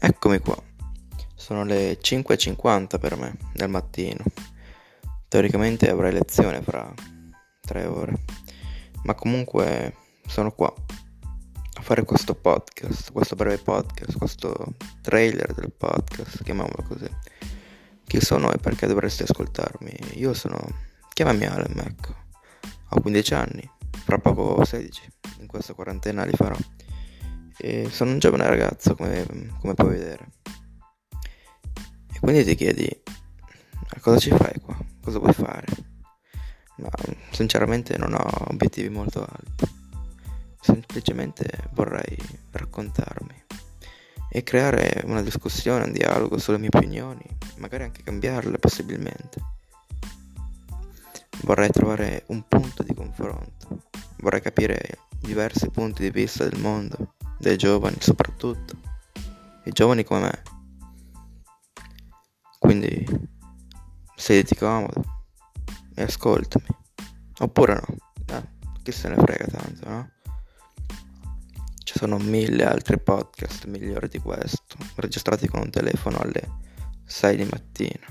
Eccomi qua. Sono le 5.50 per me del mattino. Teoricamente avrei lezione fra tre ore. Ma comunque sono qua a fare questo podcast, questo breve podcast, questo trailer del podcast, chiamiamolo così. Chi sono e perché dovreste ascoltarmi? Io sono... chiamami Alem, ecco. Ho 15 anni, fra poco 16. In questa quarantena li farò. E sono un giovane ragazzo, come, come puoi vedere. E quindi ti chiedi, cosa ci fai qua? Cosa vuoi fare? Ma sinceramente non ho obiettivi molto alti. Semplicemente vorrei raccontarmi e creare una discussione, un dialogo sulle mie opinioni, magari anche cambiarle possibilmente. Vorrei trovare un punto di confronto, vorrei capire diversi punti di vista del mondo dei giovani soprattutto, i giovani come me. Quindi sediti comodo e ascoltami. Oppure no, eh, chi se ne frega tanto, no? Ci sono mille altri podcast migliori di questo, registrati con un telefono alle 6 di mattina.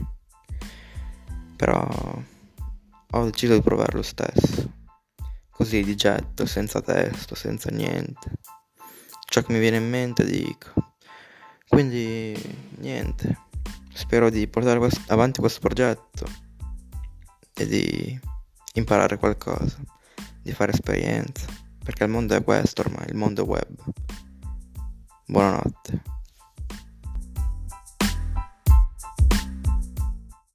Però ho deciso di provare lo stesso. Così di getto, senza testo, senza niente ciò che mi viene in mente dico. Quindi niente, spero di portare avanti questo progetto e di imparare qualcosa, di fare esperienza, perché il mondo è questo ormai, il mondo web. Buonanotte.